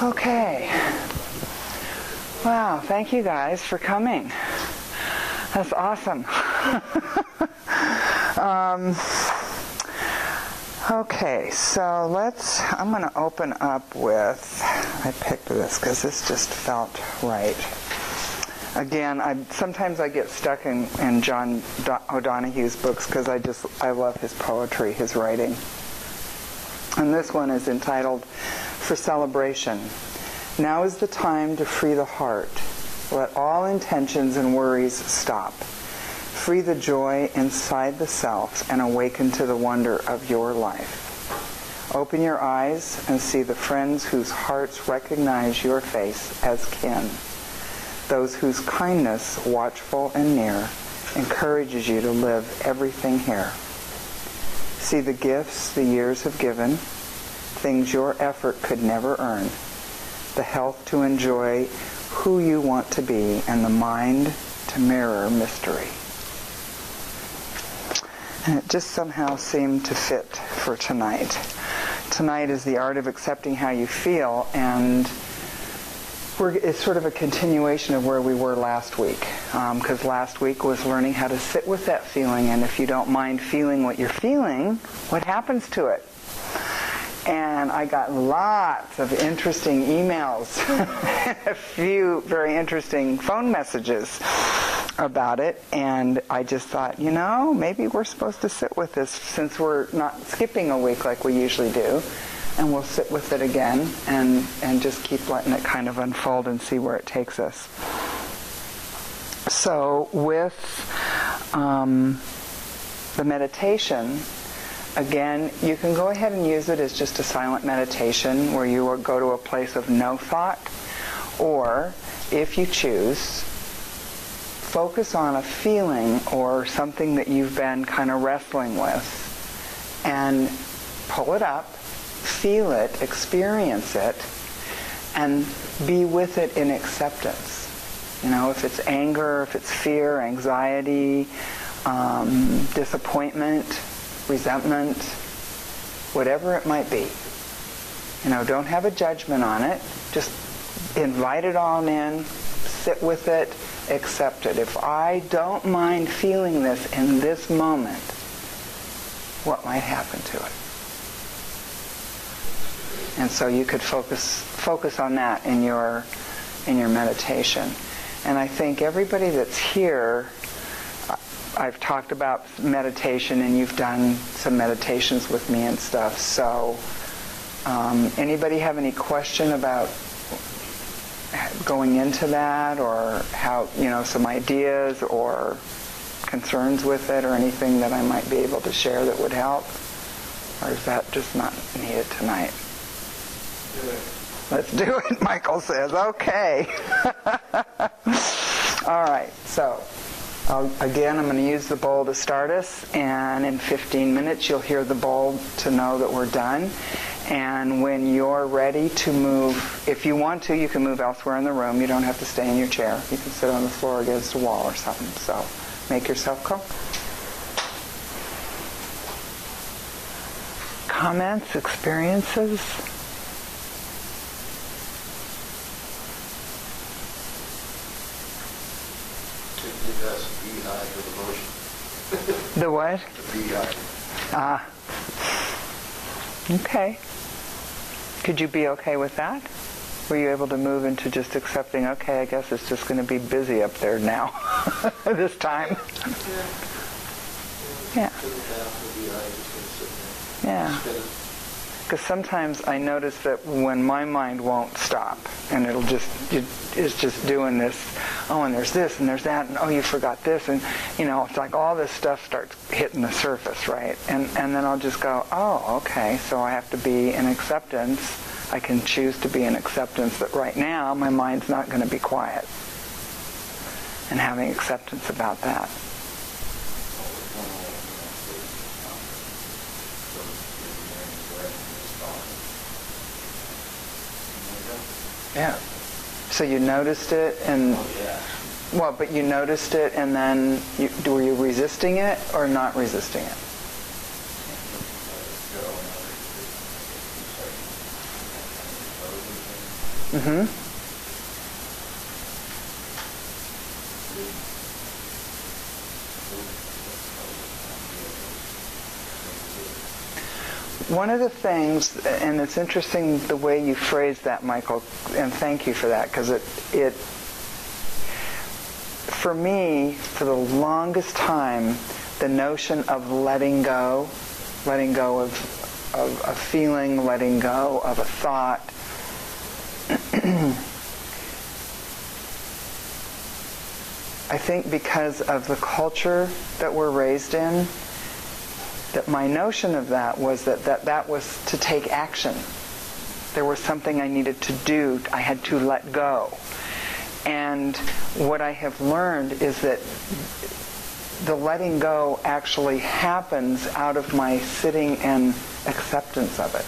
Okay. Wow, thank you guys for coming. That's awesome. um, okay, so let's, I'm going to open up with, I picked this because this just felt right. Again, I, sometimes I get stuck in, in John O'Donohue's books because I just, I love his poetry, his writing. And this one is entitled For Celebration. Now is the time to free the heart. Let all intentions and worries stop. Free the joy inside the self and awaken to the wonder of your life. Open your eyes and see the friends whose hearts recognize your face as kin. Those whose kindness, watchful and near, encourages you to live everything here. See the gifts the years have given, things your effort could never earn, the health to enjoy who you want to be, and the mind to mirror mystery. And it just somehow seemed to fit for tonight. Tonight is the art of accepting how you feel, and it's sort of a continuation of where we were last week. Because um, last week was learning how to sit with that feeling, and if you don't mind feeling what you're feeling, what happens to it? And I got lots of interesting emails, a few very interesting phone messages about it. And I just thought, you know, maybe we're supposed to sit with this since we're not skipping a week like we usually do and we'll sit with it again and, and just keep letting it kind of unfold and see where it takes us. So, with um, the meditation, again, you can go ahead and use it as just a silent meditation where you go to a place of no thought, or if you choose, focus on a feeling or something that you've been kind of wrestling with and pull it up feel it, experience it, and be with it in acceptance. You know, if it's anger, if it's fear, anxiety, um, disappointment, resentment, whatever it might be. You know, don't have a judgment on it. Just invite it all in, sit with it, accept it. If I don't mind feeling this in this moment, what might happen to it? And so you could focus focus on that in your in your meditation. And I think everybody that's here I've talked about meditation and you've done some meditations with me and stuff. So um, anybody have any question about going into that or how, you know, some ideas or concerns with it or anything that I might be able to share that would help? Or is that just not needed tonight? Let's do it, Michael says. Okay. All right, so I'll, again, I'm going to use the bowl to start us, and in 15 minutes you'll hear the bowl to know that we're done. And when you're ready to move, if you want to, you can move elsewhere in the room. You don't have to stay in your chair. You can sit on the floor against a wall or something. So make yourself comfortable. Comments, experiences? The what? The beehive. Ah. Okay. Could you be okay with that? Were you able to move into just accepting, okay, I guess it's just going to be busy up there now, this time? Yeah. Yeah. Because sometimes I notice that when my mind won't stop, and it'll just, it, it's just doing this, oh, and there's this, and there's that, and oh, you forgot this, and, you know, it's like all this stuff starts hitting the surface, right? And, and then I'll just go, oh, okay, so I have to be in acceptance. I can choose to be in acceptance that right now my mind's not going to be quiet. And having acceptance about that. Yeah. So you noticed it and yeah. well, but you noticed it and then you, were you resisting it or not resisting it? Mm-hmm. One of the things, and it's interesting the way you phrased that, Michael, and thank you for that, because it, it, for me, for the longest time, the notion of letting go, letting go of, of a feeling, letting go of a thought, I think because of the culture that we're raised in, that my notion of that was that, that that was to take action. There was something I needed to do. I had to let go. And what I have learned is that the letting go actually happens out of my sitting and acceptance of it.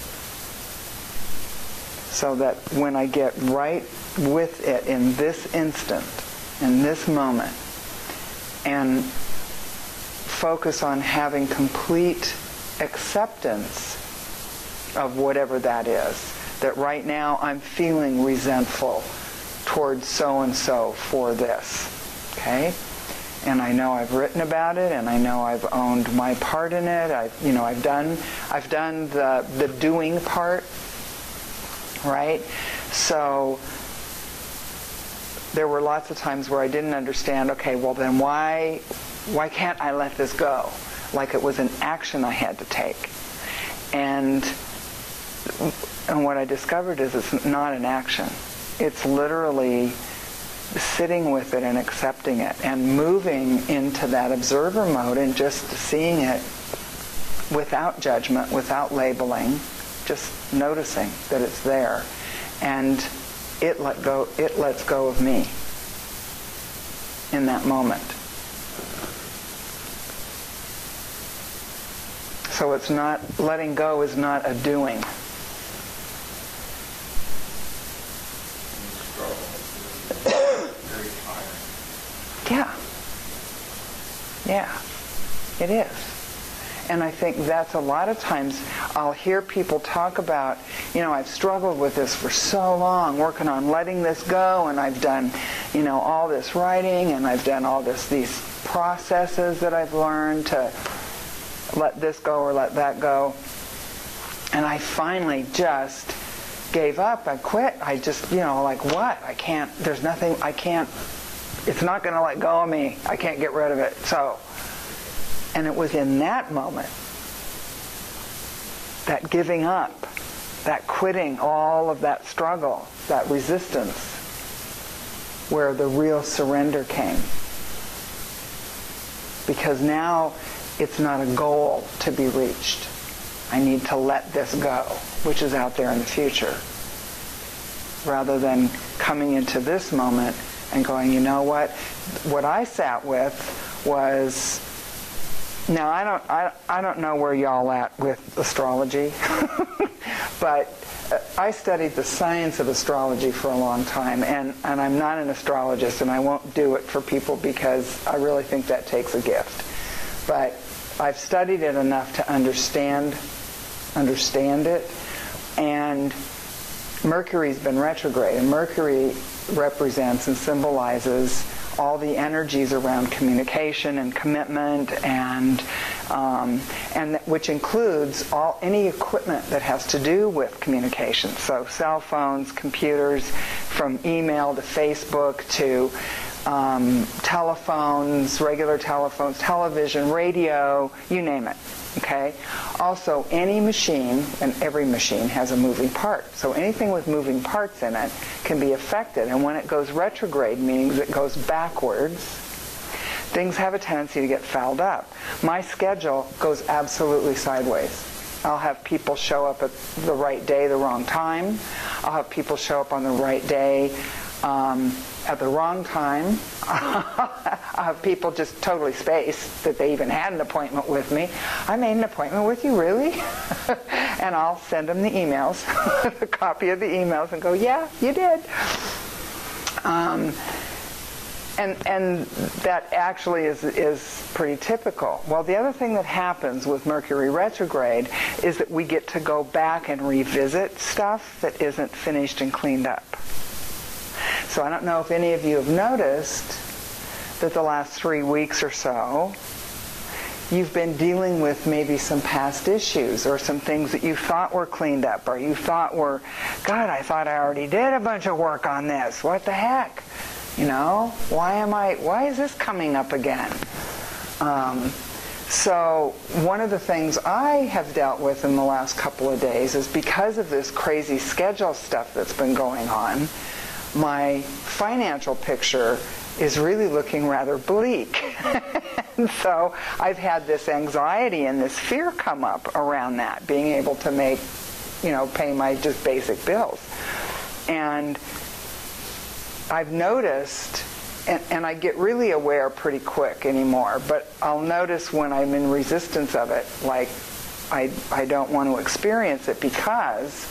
So that when I get right with it in this instant, in this moment, and focus on having complete acceptance of whatever that is. That right now I'm feeling resentful towards so and so for this. Okay? And I know I've written about it and I know I've owned my part in it. I've you know I've done I've done the the doing part. Right? So there were lots of times where I didn't understand, okay, well then why why can't I let this go? Like it was an action I had to take. And, and what I discovered is it's not an action. It's literally sitting with it and accepting it and moving into that observer mode and just seeing it without judgment, without labeling, just noticing that it's there. And it let go it lets go of me in that moment. So it's not, letting go is not a doing. yeah. Yeah. It is. And I think that's a lot of times I'll hear people talk about, you know, I've struggled with this for so long, working on letting this go, and I've done, you know, all this writing, and I've done all this these processes that I've learned to let this go or let that go. And I finally just gave up. I quit. I just, you know, like what? I can't, there's nothing, I can't, it's not going to let go of me. I can't get rid of it. So, and it was in that moment, that giving up, that quitting all of that struggle, that resistance, where the real surrender came. Because now it's not a goal to be reached. I need to let this go, which is out there in the future. Rather than coming into this moment and going, you know what? What I sat with was now I don't I, I don't know where y'all at with astrology, but uh, I studied the science of astrology for a long time, and, and I'm not an astrologist, and I won't do it for people because I really think that takes a gift. But I've studied it enough to understand understand it. And Mercury's been retrograde, and Mercury represents and symbolizes all the energies around communication and commitment, and um, and which includes all any equipment that has to do with communication. So cell phones, computers, from email to Facebook to um, telephones, regular telephones, television, radio, you name it. Okay? Also, any machine, and every machine has a moving part. So anything with moving parts in it can be affected. And when it goes retrograde, meaning it goes backwards, things have a tendency to get fouled up. My schedule goes absolutely sideways. I'll have people show up at the right day, the wrong time. I'll have people show up on the right day um, at the wrong time. uh, people just totally spaced that they even had an appointment with me. I made an appointment with you, really? and I'll send them the emails, a copy of the emails, and go, yeah, you did. Um, And, and that actually is, is pretty typical. Well, the other thing that happens with Mercury retrograde is that we get to go back and revisit stuff that isn't finished and cleaned up. So I don't know if any of you have noticed that the last three weeks or so, you've been dealing with maybe some past issues or some things that you thought were cleaned up or you thought were, God, I thought I already did a bunch of work on this. What the heck? You know, why am I, why is this coming up again? Um, so one of the things I have dealt with in the last couple of days is because of this crazy schedule stuff that's been going on, my financial picture is really looking rather bleak. and so I've had this anxiety and this fear come up around that, being able to make, you know, pay my just basic bills. And I've noticed, and, and I get really aware pretty quick anymore, but I'll notice when I'm in resistance of it, like I, I don't want to experience it because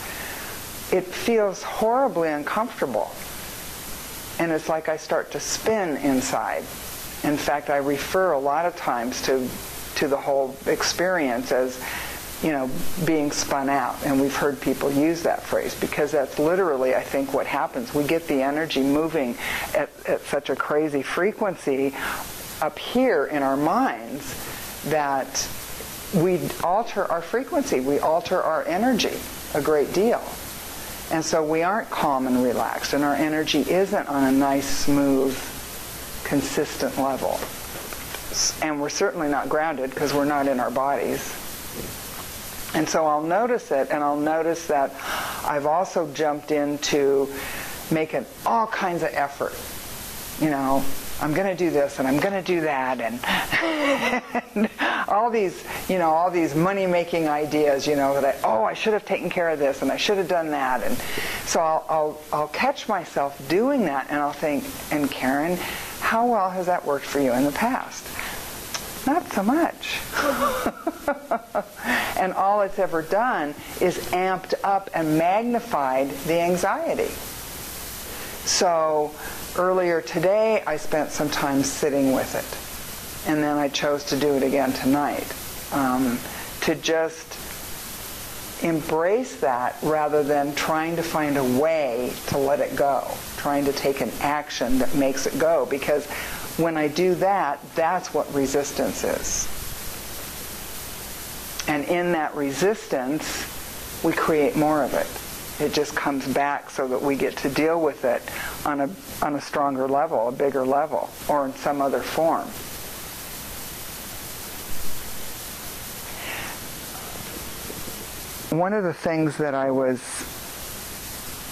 it feels horribly uncomfortable. And it's like I start to spin inside. In fact, I refer a lot of times to, to the whole experience as you know, being spun out. And we've heard people use that phrase because that's literally, I think, what happens. We get the energy moving at, at such a crazy frequency up here in our minds that we alter our frequency, we alter our energy a great deal. And so we aren't calm and relaxed, and our energy isn't on a nice, smooth, consistent level. And we're certainly not grounded because we're not in our bodies. And so I'll notice it, and I'll notice that I've also jumped into making all kinds of effort. You know, I'm going to do this and I'm going to do that, and, and all these, you know, all these money-making ideas. You know, that I, oh, I should have taken care of this and I should have done that, and so I'll, I'll, I'll catch myself doing that, and I'll think, and Karen, how well has that worked for you in the past? Not so much. and all it's ever done is amped up and magnified the anxiety. So earlier today, I spent some time sitting with it. And then I chose to do it again tonight. Um, to just embrace that rather than trying to find a way to let it go, trying to take an action that makes it go. Because when I do that, that's what resistance is. And in that resistance, we create more of it. It just comes back so that we get to deal with it on a, on a stronger level, a bigger level, or in some other form. One of the things that I was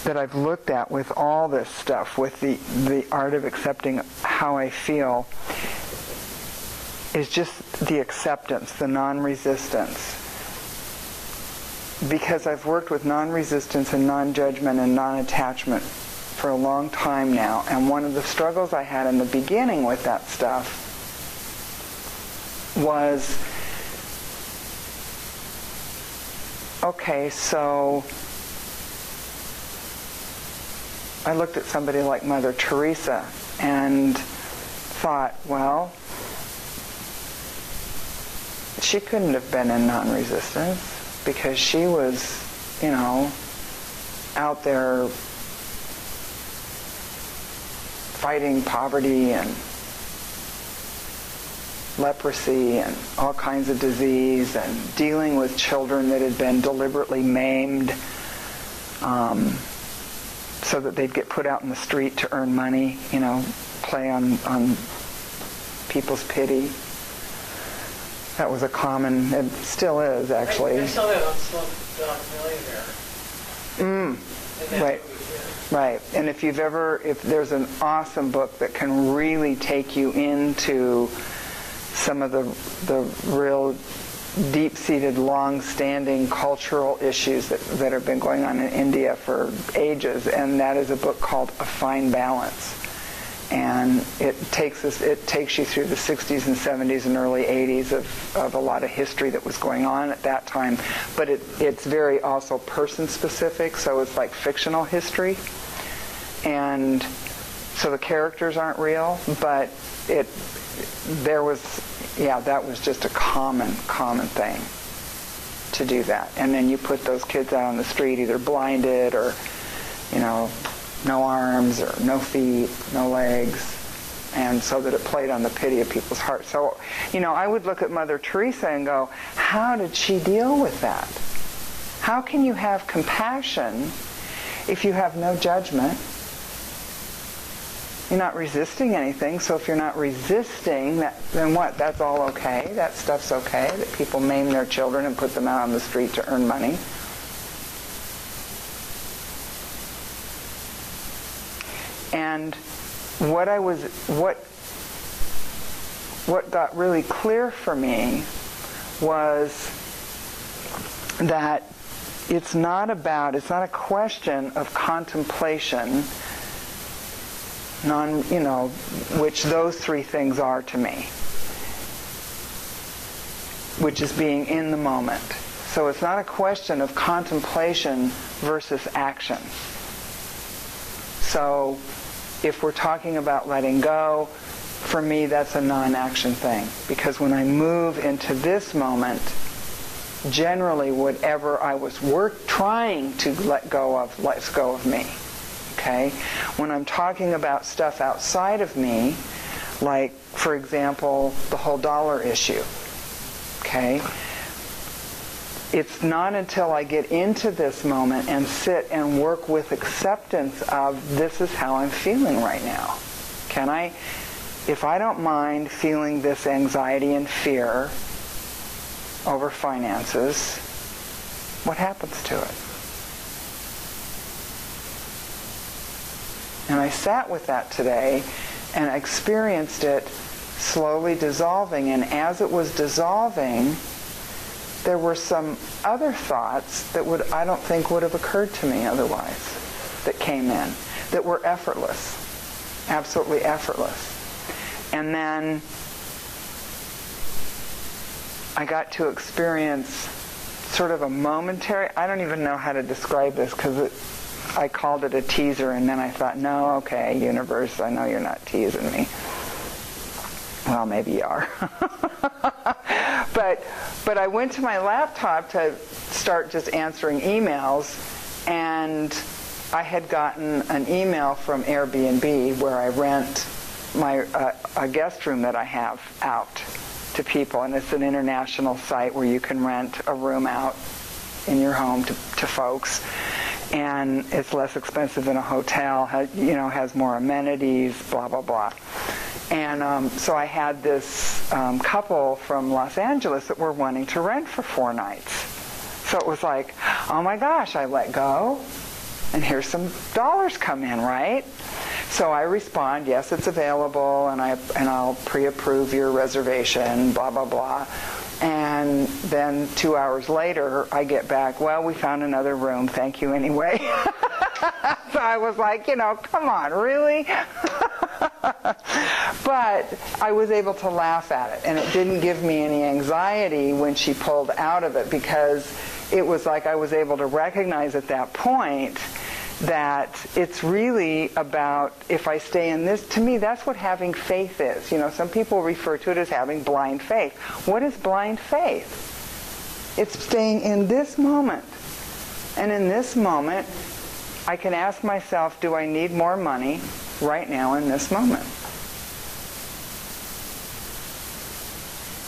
that I've looked at with all this stuff, with the, the art of accepting how I feel, is just the acceptance, the non-resistance. Because I've worked with non-resistance and non-judgment and non-attachment for a long time now, and one of the struggles I had in the beginning with that stuff was, okay, so I looked at somebody like Mother Teresa and thought, well, she couldn't have been in non-resistance because she was, you know, out there fighting poverty and leprosy and all kinds of disease and dealing with children that had been deliberately maimed. Um, so that they'd get put out in the street to earn money, you know, play on, on people's pity. That was a common, it still is actually. I, I saw that on Slumdog Millionaire. Mm, right. Right. And if you've ever, if there's an awesome book that can really take you into some of the, the real deep-seated, long-standing cultural issues that, that have been going on in India for ages, and that is a book called A Fine Balance. And it takes us, it takes you through the 60s and 70s and early 80s of, of a lot of history that was going on at that time. But it, it's very also person-specific, so it's like fictional history. And so the characters aren't real, but it there was yeah, that was just a common common thing to do that. And then you put those kids out on the street either blinded or you know, no arms or no feet, no legs, and so that it played on the pity of people's hearts. So, you know, I would look at Mother Teresa and go, how did she deal with that? How can you have compassion if you have no judgment? You're not resisting anything, so if you're not resisting, that, then what? That's all okay. That stuff's okay. That people maim their children and put them out on the street to earn money. And what I was, what, what got really clear for me was that it's not about, it's not a question of contemplation, non, you know, which those three things are to me, which is being in the moment. So it's not a question of contemplation versus action. So if we're talking about letting go, for me that's a non-action thing. Because when I move into this moment, generally whatever I was work trying to let go of lets go of me. Okay? When I'm talking about stuff outside of me, like for example, the whole dollar issue. Okay? It's not until I get into this moment and sit and work with acceptance of this is how I'm feeling right now. Can I, if I don't mind feeling this anxiety and fear over finances, what happens to it? And I sat with that today and experienced it slowly dissolving. And as it was dissolving, there were some other thoughts that would I don't think would have occurred to me otherwise that came in that were effortless, absolutely effortless. And then I got to experience sort of a momentary, I don't even know how to describe this because I called it a teaser and then I thought, no, okay, universe, I know you're not teasing me. Well, maybe you are. but but I went to my laptop to start just answering emails, and I had gotten an email from Airbnb where I rent my uh, a guest room that I have out to people, and it's an international site where you can rent a room out in your home to, to folks and it's less expensive than a hotel you know has more amenities blah blah blah and um, so I had this um, couple from Los Angeles that were wanting to rent for four nights. So it was like, oh my gosh, I let go, and here's some dollars come in, right? So I respond, yes, it's available, and I and I'll pre-approve your reservation, blah blah blah. And then two hours later, I get back, well, we found another room. Thank you anyway. so I was like, you know, come on, really? but I was able to laugh at it, and it didn't give me any anxiety when she pulled out of it because it was like I was able to recognize at that point that it's really about if I stay in this, to me, that's what having faith is. You know, some people refer to it as having blind faith. What is blind faith? It's staying in this moment. And in this moment, I can ask myself, do I need more money right now in this moment?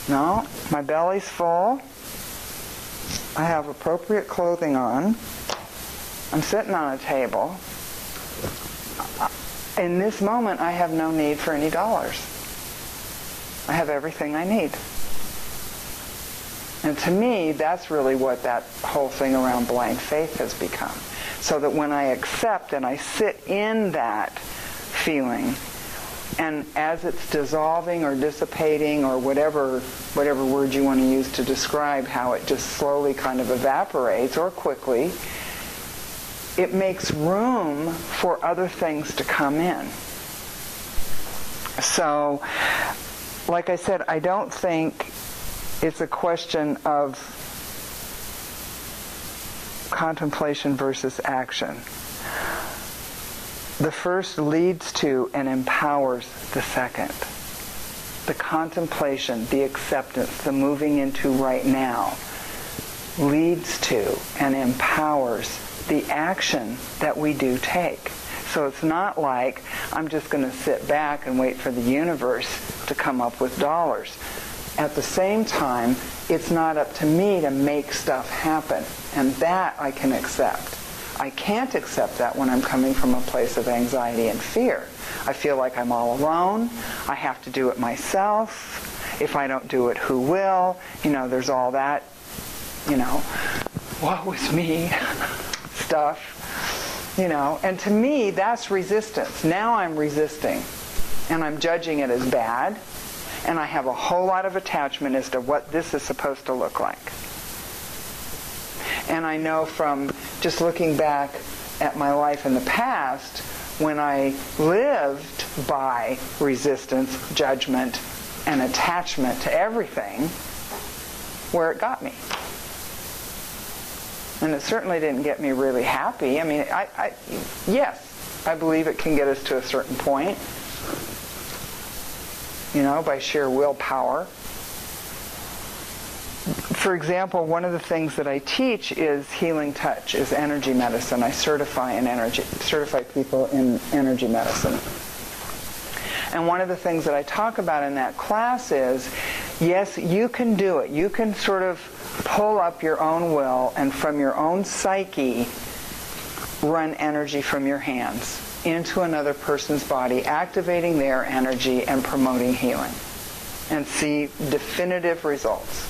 No, my belly's full. I have appropriate clothing on. I'm sitting on a table. In this moment, I have no need for any dollars. I have everything I need. And to me, that's really what that whole thing around blind faith has become. So that when I accept and I sit in that feeling, and as it's dissolving or dissipating or whatever whatever word you want to use to describe how it just slowly kind of evaporates or quickly, it makes room for other things to come in. So, like I said, I don't think it's a question of contemplation versus action. The first leads to and empowers the second. The contemplation, the acceptance, the moving into right now leads to and empowers the action that we do take. So it's not like I'm just going to sit back and wait for the universe to come up with dollars. At the same time, it's not up to me to make stuff happen. And that I can accept. I can't accept that when I'm coming from a place of anxiety and fear. I feel like I'm all alone. I have to do it myself. If I don't do it, who will? You know, there's all that, you know, woe is me stuff. You know, and to me, that's resistance. Now I'm resisting, and I'm judging it as bad, and I have a whole lot of attachment as to what this is supposed to look like. And I know from just looking back at my life in the past, when I lived by resistance, judgment, and attachment to everything, where it got me. And it certainly didn't get me really happy. I mean, I, I, yes, I believe it can get us to a certain point, you know, by sheer willpower. For example, one of the things that I teach is healing touch, is energy medicine. I certify in energy, certify people in energy medicine. And one of the things that I talk about in that class is, yes, you can do it. You can sort of pull up your own will and from your own psyche run energy from your hands into another person's body, activating their energy and promoting healing, and see definitive results.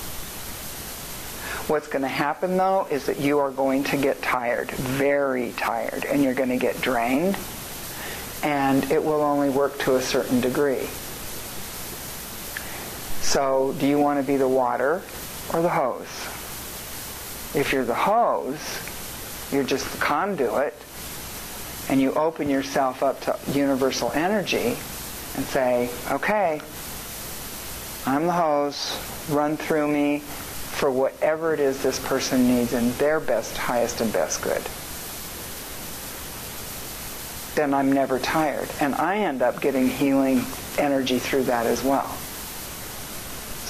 What's going to happen though is that you are going to get tired, very tired, and you're going to get drained, and it will only work to a certain degree. So, do you want to be the water or the hose? If you're the hose, you're just the conduit, and you open yourself up to universal energy and say, okay, I'm the hose, run through me for whatever it is this person needs in their best, highest, and best good. Then I'm never tired. And I end up getting healing energy through that as well.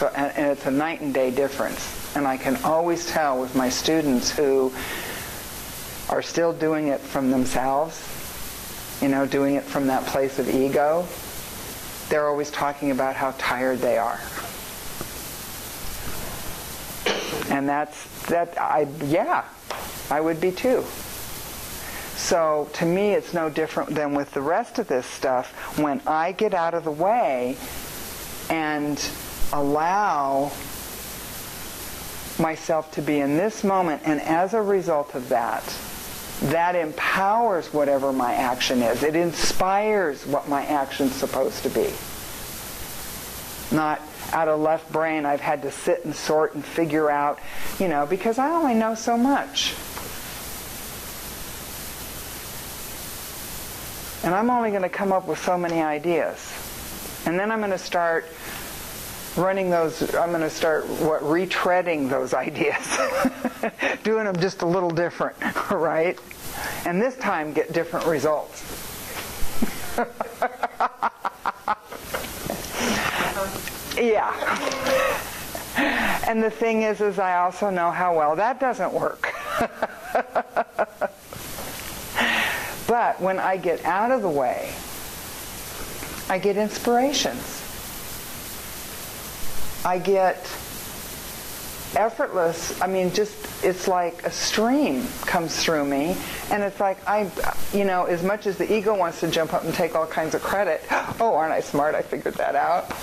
So, and, and it's a night and day difference. And I can always tell with my students who are still doing it from themselves, you know, doing it from that place of ego, they're always talking about how tired they are. And that's, that, I, yeah, I would be too. So to me, it's no different than with the rest of this stuff. When I get out of the way and allow myself to be in this moment, and as a result of that, that empowers whatever my action is. It inspires what my action's supposed to be. Not out of left brain, I've had to sit and sort and figure out, you know, because I only know so much. And I'm only going to come up with so many ideas. And then I'm going to start running those, I'm going to start what, retreading those ideas, doing them just a little different, right? And this time get different results. yeah. And the thing is, is I also know how well that doesn't work. but when I get out of the way, I get inspirations. I get effortless, I mean, just, it's like a stream comes through me. And it's like, I, you know, as much as the ego wants to jump up and take all kinds of credit, oh, aren't I smart? I figured that out.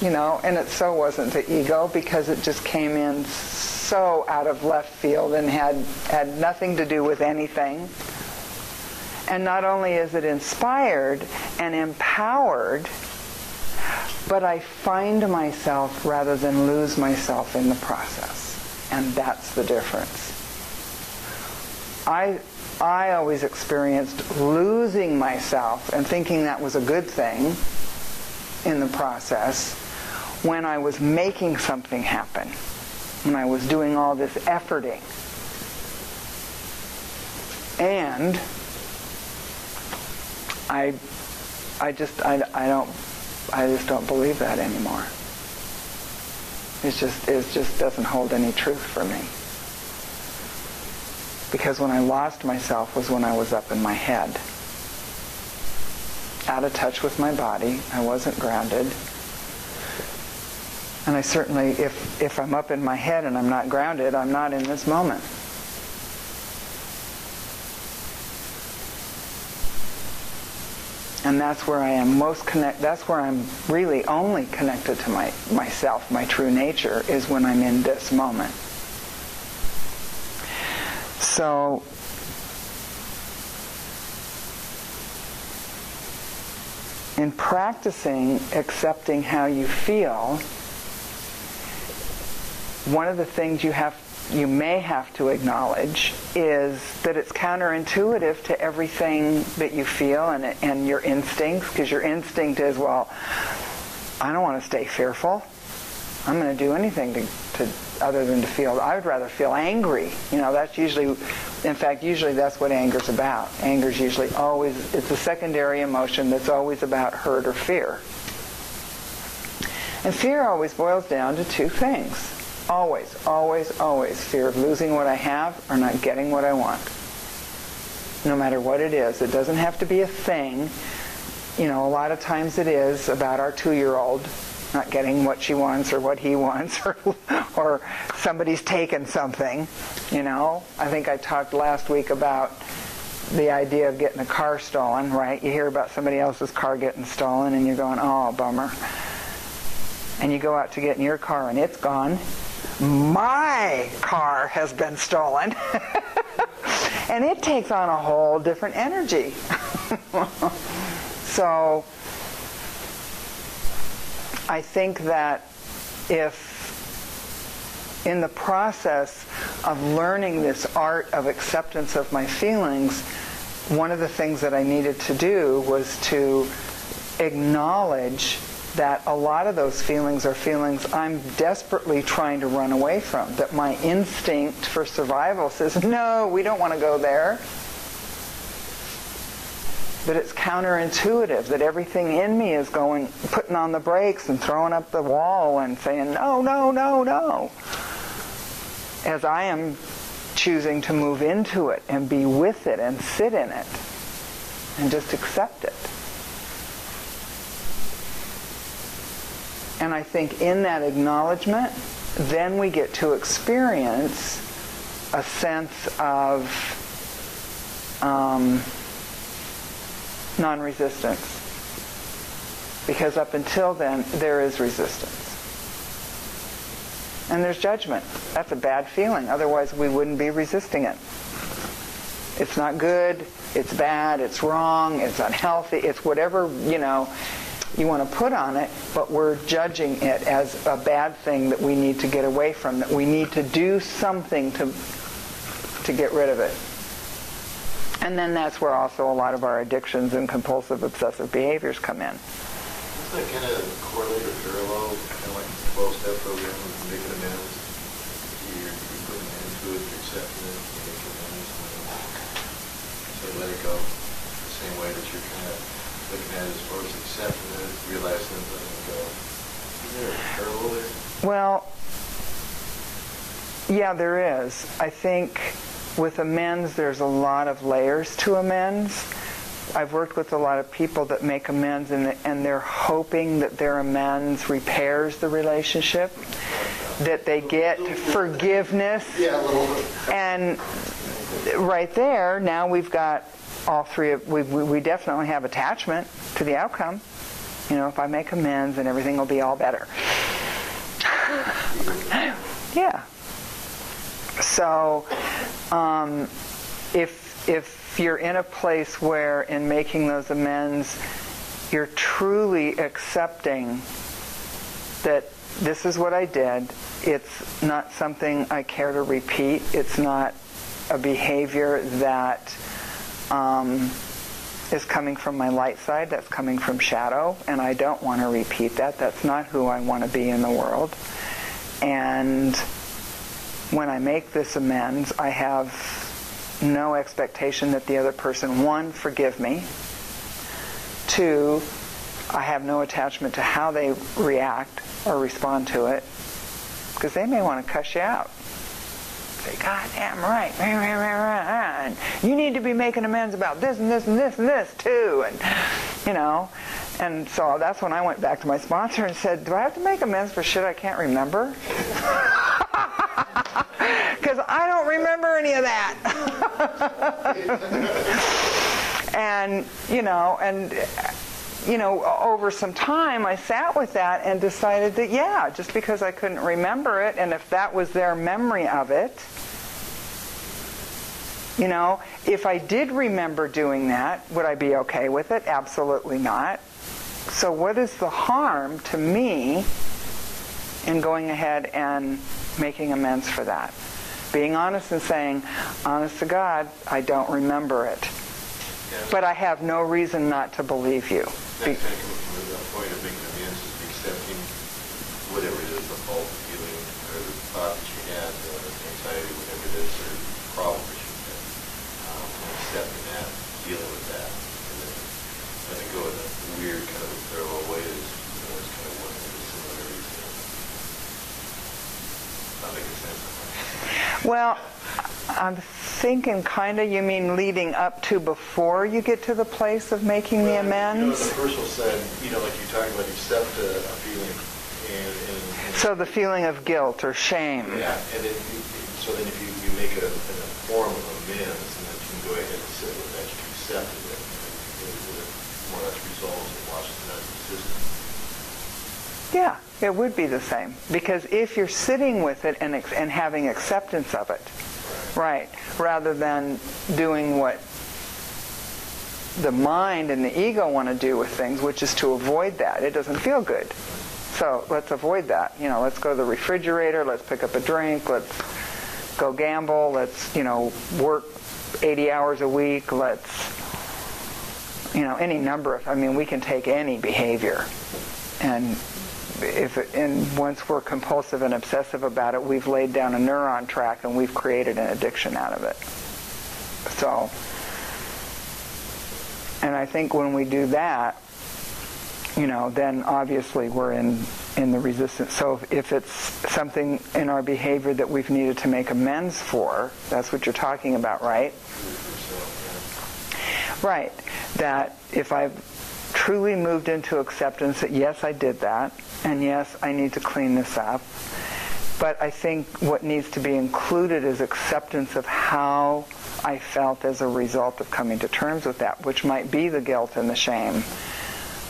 You know, and it so wasn't the ego because it just came in so out of left field and had, had nothing to do with anything. And not only is it inspired and empowered, but I find myself rather than lose myself in the process. And that's the difference. I, I always experienced losing myself and thinking that was a good thing in the process when I was making something happen, when I was doing all this efforting. And I, I just, I, I don't, I just don't believe that anymore. It's just, it just doesn't hold any truth for me. Because when I lost myself was when I was up in my head. Out of touch with my body. I wasn't grounded. And I certainly, if, if I'm up in my head and I'm not grounded, I'm not in this moment. And that's where I am most connect. That's where I'm really only connected to my myself, my true nature, is when I'm in this moment. So. In practicing accepting how you feel, one of the things you have you may have to acknowledge is that it's counterintuitive to everything that you feel and, and your instincts, because your instinct is, well, I don't want to stay fearful. I'm going to do anything to, to other than to feel. I would rather feel angry. You know, that's usually, in fact, usually that's what anger's about. Anger's usually always, it's a secondary emotion that's always about hurt or fear. And fear always boils down to two things Always, always, always fear of losing what I have or not getting what I want. No matter what it is. It doesn't have to be a thing. You know, a lot of times it is about our two-year-old not getting what she wants or what he wants or, or somebody's taken something. You know, I think I talked last week about the idea of getting a car stolen, right? You hear about somebody else's car getting stolen and you're going, oh, bummer. And you go out to get in your car and it's gone my car has been stolen. and it takes on a whole different energy. so I think that if in the process of learning this art of acceptance of my feelings, one of the things that I needed to do was to acknowledge that a lot of those feelings are feelings I'm desperately trying to run away from, that my instinct for survival says, no, we don't want to go there. That it's counterintuitive, that everything in me is going, putting on the brakes and throwing up the wall and saying, no, no, no, no. As I am choosing to move into it and be with it and sit in it and just accept it. And I think in that acknowledgement, then we get to experience a sense of um, non-resistance. Because up until then, there is resistance. And there's judgment. That's a bad feeling. Otherwise, we wouldn't be resisting it. It's not good. It's bad. It's wrong. It's unhealthy. It's whatever, you know, you want to put on it, but we're judging it as a bad thing that we need to get away from, that we need to do something to, to get rid of it. And then that's where also a lot of our addictions and compulsive obsessive behaviors come in. Isn't that kind of correlate or parallel, kind of like the 12-step program with making amends? You're, you're putting an end to it, you're accepting it, you make amends, so let it go. The same way that you're kind of looking at it as far as accepting it, realizing it, letting it go. Is there a parallel there? Well, yeah, there is. I think with amends, there's a lot of layers to amends. I've worked with a lot of people that make amends and, and they're hoping that their amends repairs the relationship, that they get forgiveness. Yeah, a little bit. And right there, now we've got all three of, we, we definitely have attachment to the outcome. You know, if I make amends and everything will be all better. yeah. So, um, if if you're in a place where, in making those amends, you're truly accepting that this is what I did. It's not something I care to repeat. It's not a behavior that um, is coming from my light side, that's coming from shadow, and I don't want to repeat that. That's not who I want to be in the world. And when I make this amends, I have no expectation that the other person, one, forgive me, Two, I have no attachment to how they react or respond to it because they may want to cuss you out. Say, God damn right. And you need to be making amends about this and this and this and this too. And, you know, and so that's when I went back to my sponsor and said, do I have to make amends for shit I can't remember? Because I don't remember any of that. and, you know, and you know, over some time, I sat with that and decided that, yeah, just because I couldn't remember it, and if that was their memory of it, you know, if I did remember doing that, would I be okay with it? Absolutely not. So, what is the harm to me in going ahead and making amends for that? Being honest and saying, honest to God, I don't remember it. But I have no reason not to believe you. That kind of comes from the point of making amends is accepting whatever it is, the fault, the feeling, or the thought that you had, the uh, anxiety, whatever it is, or problem that you had. Um, and accepting that, dealing with that, and then letting go in a weird kind of parallel way is, you know, is kind of one of the similarities there. Not making sense. Well, I'm thinking kind of you mean leading up to before you get to the place of making the Well, You know, amends? the said, you know, like you're talking about, accept a, a feeling, and, and, and So the feeling of guilt or shame. Yeah, and then, you- so then if you, you make a, a form of amends, and then you can go ahead and sit with that, you accepted it, and it, it more or less resolves and washes it out of the system. Yeah, it would be the same. Because if you're sitting with it and, and having acceptance of it, right, rather than doing what the mind and the ego want to do with things, which is to avoid that. It doesn't feel good. So let's avoid that. You know, let's go to the refrigerator, let's pick up a drink, let's go gamble, let's, you know, work 80 hours a week, let's, you know, any number of, I mean, we can take any behavior. And if and once we're compulsive and obsessive about it, we've laid down a neuron track and we've created an addiction out of it. So, and I think when we do that, you know, then obviously we're in in the resistance. So if, if it's something in our behavior that we've needed to make amends for, that's what you're talking about, right? Right. That if I've truly moved into acceptance that yes, I did that, and yes, I need to clean this up. But I think what needs to be included is acceptance of how I felt as a result of coming to terms with that, which might be the guilt and the shame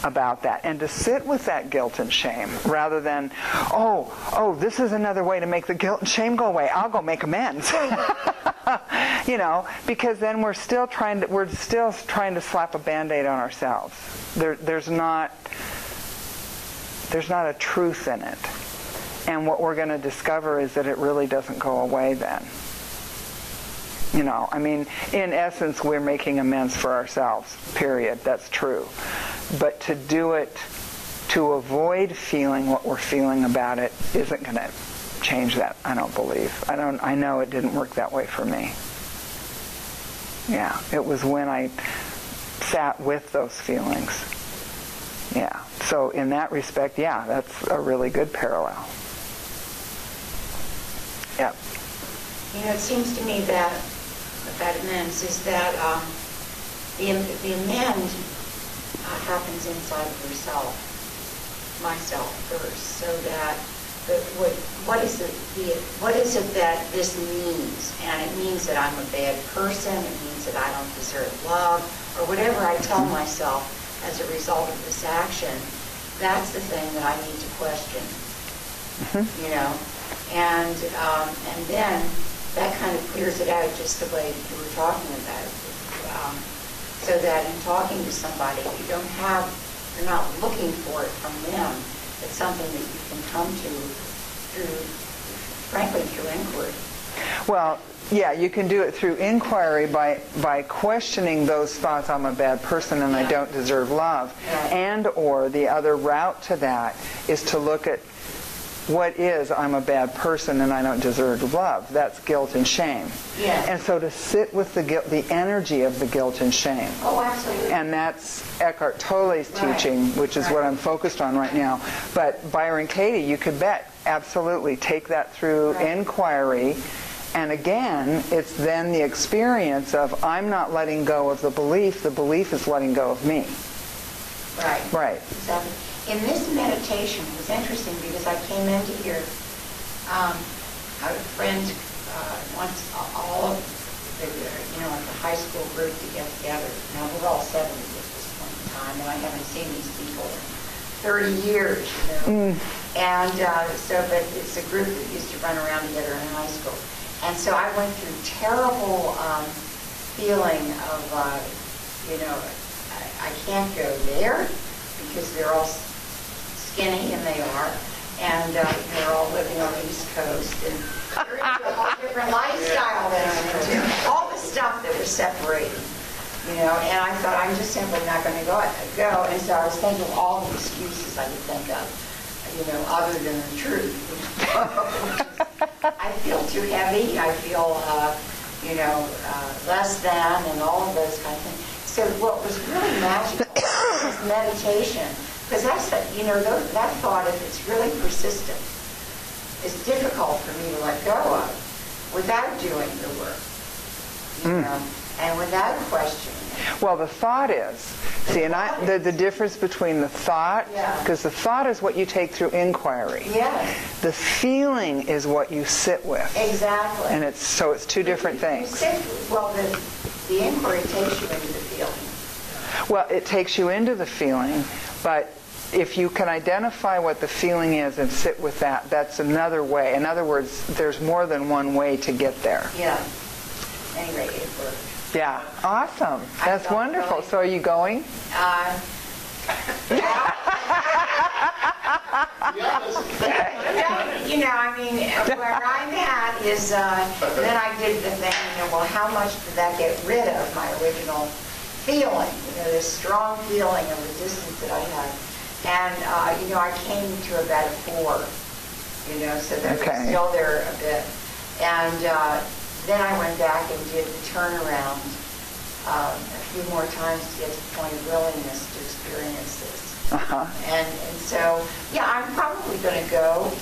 about that. And to sit with that guilt and shame rather than oh oh this is another way to make the guilt and shame go away. I'll go make amends you know because then we're still trying to we're still trying to slap a band-aid on ourselves. There, there's not there's not a truth in it. And what we're going to discover is that it really doesn't go away then. You know i mean in essence we're making amends for ourselves period. That's true. But to do it to avoid feeling what we're feeling about it isn't going to change that i don't believe. I don't i know it didn't work that way for me. Yeah it was when i sat with those feelings. Yeah so in that respect yeah that's a really good parallel. Yep. You know, it seems to me that, that amends is that um, the, the amend uh, happens inside of yourself, myself first, so that what, what is it, the, what is it that this means? And it means that I'm a bad person, it means that I don't deserve love, or whatever I tell myself as a result of this action, that's the thing that I need to question. You know, and um, and then that kind of clears it out just the way you were talking about, um, so that in talking to somebody, you don't have, you're not looking for it from them. It's something that you can come to through, frankly, through inquiry. Well, yeah, you can do it through inquiry by by questioning those thoughts. I'm a bad person and I don't deserve love. Right. And or the other route to that is to look at what is I'm a bad person and I don't deserve love? That's guilt and shame. Yes. And so to sit with the guilt, the energy of the guilt and shame. Oh, absolutely. And that's Eckhart Tolle's Right. teaching, which is what I'm focused on right now. But Byron Katie, you could bet, absolutely take that through Right. inquiry. And again, it's then the experience of I'm not letting go of the belief, the belief is letting go of me. Right. Right. Exactly. In this meditation, it was interesting because I came into here, um, I had a friend, uh, once all of the, you know, like the high school group to get together. Now, we're all 70 at this point in time, and I haven't seen these people in 30 years, you know. And uh, so, but it's a group that used to run around together in high school. And so I went through terrible um, feeling of, uh, you know, I, I can't go there because they're all skinny, and they are, and uh, they're all living on the East Coast, and they're into a whole different lifestyle than I'm into. All the stuff that was separating, you know, and I thought, I'm just simply not going to go, go, and so I was thinking of all the excuses I could think of, you know, other than the truth. I feel too heavy, I feel, uh, you know, uh, less than, and all of those kind of things. So what was really magical was meditation, because that's, the- you know, tho- that thought, if it's really persistent, is difficult for me to let go of without doing the work, you hmm. know, and without questioning. Well, the thought is, see, and I, the, the difference between the thought, Yeah. because the thought is what you take through inquiry. Yes, The feeling is what you sit with. exactly. And it's, so it's two different You things. said- Well, the, the inquiry takes you into the feeling. Well, it takes you into the feeling, but if you can identify what the feeling is and sit with that, that's another way. In other words, there's more than one way to get there. Yeah. Anyway, it worked. Yeah, awesome. That's wonderful. really- So are you going? Uh, well, you know, I mean, where I'm at is, uh, then I did the thing, you know, well, how much did that get rid of my original feeling? You know, this strong feeling of resistance that I had. And, uh, you know, I came to about a four, you know, so that was Okay. still there a bit. And uh, then I went back and did the turnaround um, a few more times to get to the point of willingness to experience this. Uh-huh. And, and so, yeah, I'm probably going to go.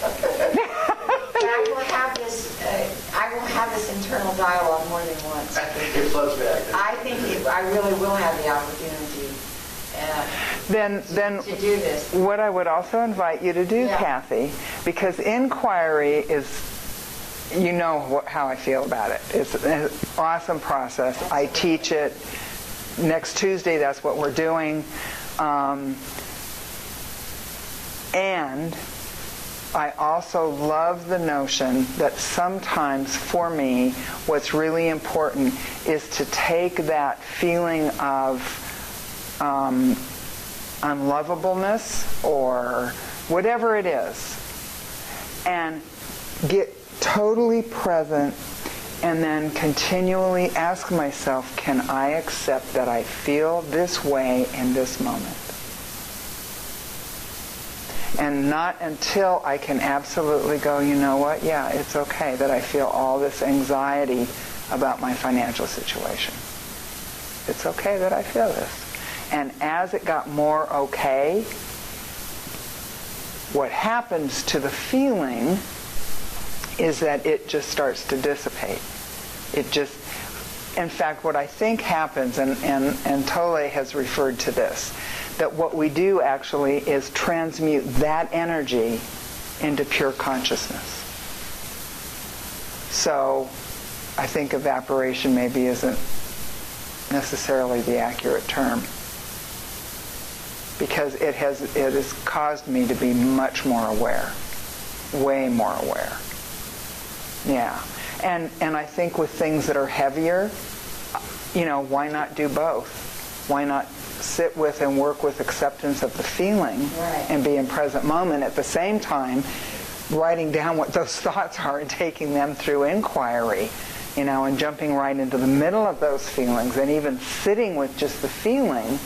But I will have this, uh, I will have this internal dialogue more than once. I think it flows back. I think it- I really will have the opportunity Then, then to do this. what I would also invite you to do, Yeah. Kathy, because inquiry is, you know what, how I feel about it. It's an awesome process. I teach it. Next Tuesday, that's what we're doing. Um, and I also love the notion that sometimes for me, what's really important is to take that feeling of um, unlovableness or whatever it is and get totally present and then continually ask myself, can I accept that I feel this way in this moment? And not until I can absolutely go, you know what, yeah, it's okay that I feel all this anxiety about my financial situation. It's okay that I feel this. And as it got more okay, what happens to the feeling is that it just starts to dissipate. It just, in fact, what I think happens, and, and, and Tolle has referred to this, that what we do actually is transmute that energy into pure consciousness. So I think evaporation maybe isn't necessarily the accurate term because it has it has caused me to be much more aware way more aware. Yeah. And and i think with things that are heavier you know why not do both? Why not sit with and work with acceptance of the feeling Right. and be in present moment at the same time writing down what those thoughts are and taking them through inquiry you know and jumping right into the middle of those feelings and even sitting with just the feeling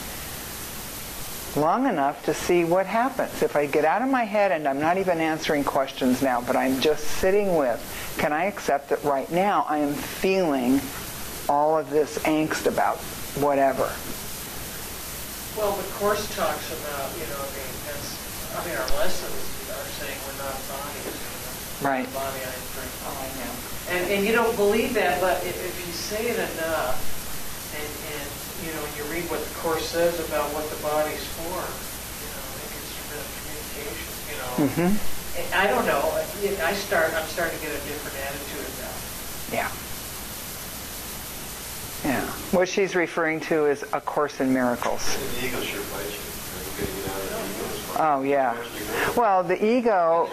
long enough to see what happens. If I get out of my head and I'm not even answering questions now, but I'm just sitting with, can I accept that right now I am feeling all of this angst about whatever? Well, the course talks about, you know, I mean, that's, I mean, our lessons are saying we're not bodies. you know. Right. Body, I drink. Oh, I know. And, and you don't believe that, but if, if you say it enough, you know, you read what the Course says about what the body's for, you know, an instrument of communication, you know. hmm And I don't know, I- I start, I'm starting to get a different attitude about it. Yeah. Yeah. What she's referring to is A Course in Miracles. The ego sure bites you. You're getting out of the ego is fine. Oh, yeah. Well, the ego,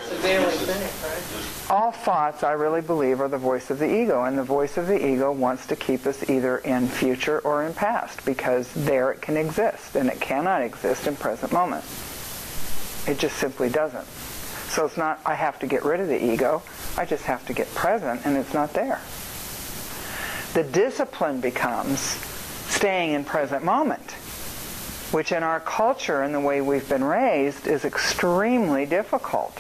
all thoughts, I really believe, are the voice of the ego. And the voice of the ego wants to keep us either in future or in past because there it can exist and it cannot exist in present moment. It just simply doesn't. So it's not, I have to get rid of the ego. I just have to get present and it's not there. The discipline becomes staying in present moment, which in our culture and the way we've been raised is extremely difficult.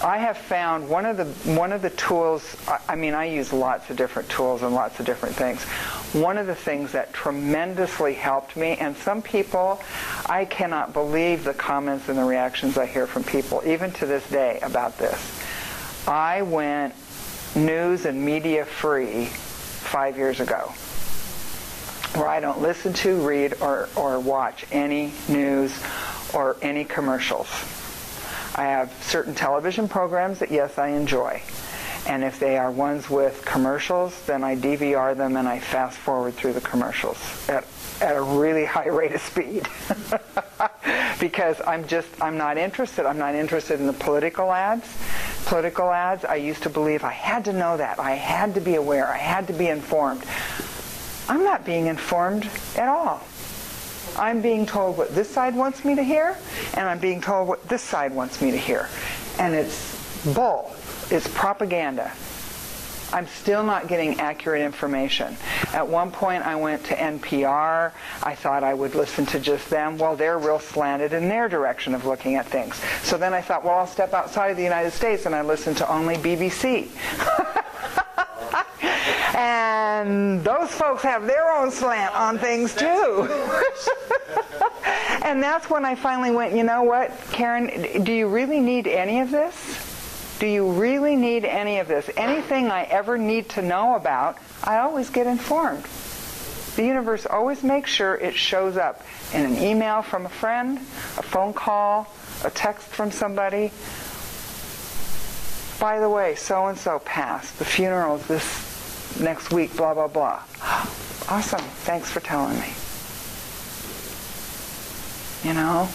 I have found one of the one of the tools. I- I mean, I use lots of different tools and lots of different things. One of the things that tremendously helped me, and some people, I cannot believe the comments and the reactions I hear from people, even to this day, about this. I went news and media free five years ago, where I don't listen to, read, or, or watch any news or any commercials. I have certain television programs that, yes, I enjoy. And if they are ones with commercials, then I DVR them and I fast forward through the commercials at, at a really high rate of speed. because I'm just, I'm not interested. I'm not interested in the political ads. Political ads, I used to believe I had to know that. I had to be aware. I had to be informed. I'm not being informed at all. I'm being told what this side wants me to hear, and I'm being told what this side wants me to hear. And it's bull. It's propaganda. I'm still not getting accurate information. At one point, I went to NPR. I thought I would listen to just them. Well, they're real slanted in their direction of looking at things. So then I thought, well, I'll step outside of the United States and I listen to only BBC. and those folks have their own slant on things too. and that's when I finally went, you know what, Karen, do you really need any of this? Do you really need any of this? Anything I ever need to know about, I always get informed. The universe always makes sure it shows up in an email from a friend, a phone call, a text from somebody. By the way, so and so passed. The funeral is this next week, blah, blah, blah. Awesome. Thanks for telling me. You know?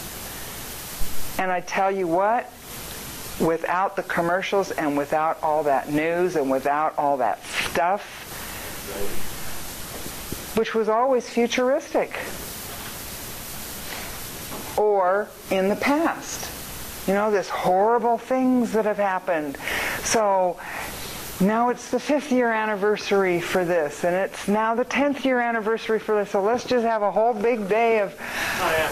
And I tell you what, without the commercials and without all that news and without all that stuff, which was always futuristic or in the past. You know, there's horrible things that have happened. So now it's the fifth year anniversary for this, and it's now the tenth year anniversary for this. So let's just have a whole big day of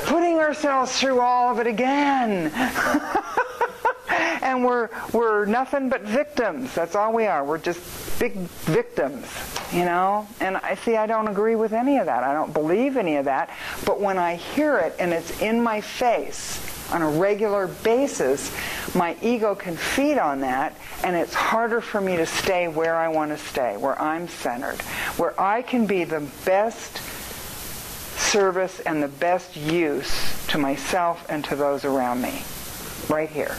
putting ourselves through all of it again. and we're we're nothing but victims. That's all we are. We're just big victims, you know. And I see. I don't agree with any of that. I don't believe any of that. But when I hear it and it's in my face on a regular basis, my ego can feed on that, and it's harder for me to stay where I want to stay, where I'm centered, where I can be the best service and the best use to myself and to those around me, right here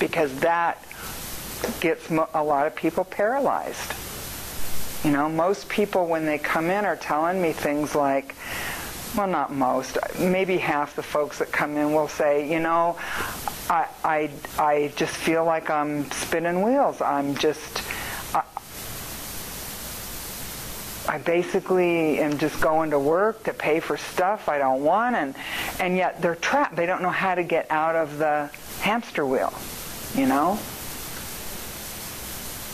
because that gets a lot of people paralyzed. You know, most people when they come in are telling me things like, well, not most, maybe half the folks that come in will say, you know, I, I, I just feel like I'm spinning wheels. I'm just, I, I basically am just going to work to pay for stuff I don't want, and, and yet they're trapped. They don't know how to get out of the hamster wheel you know?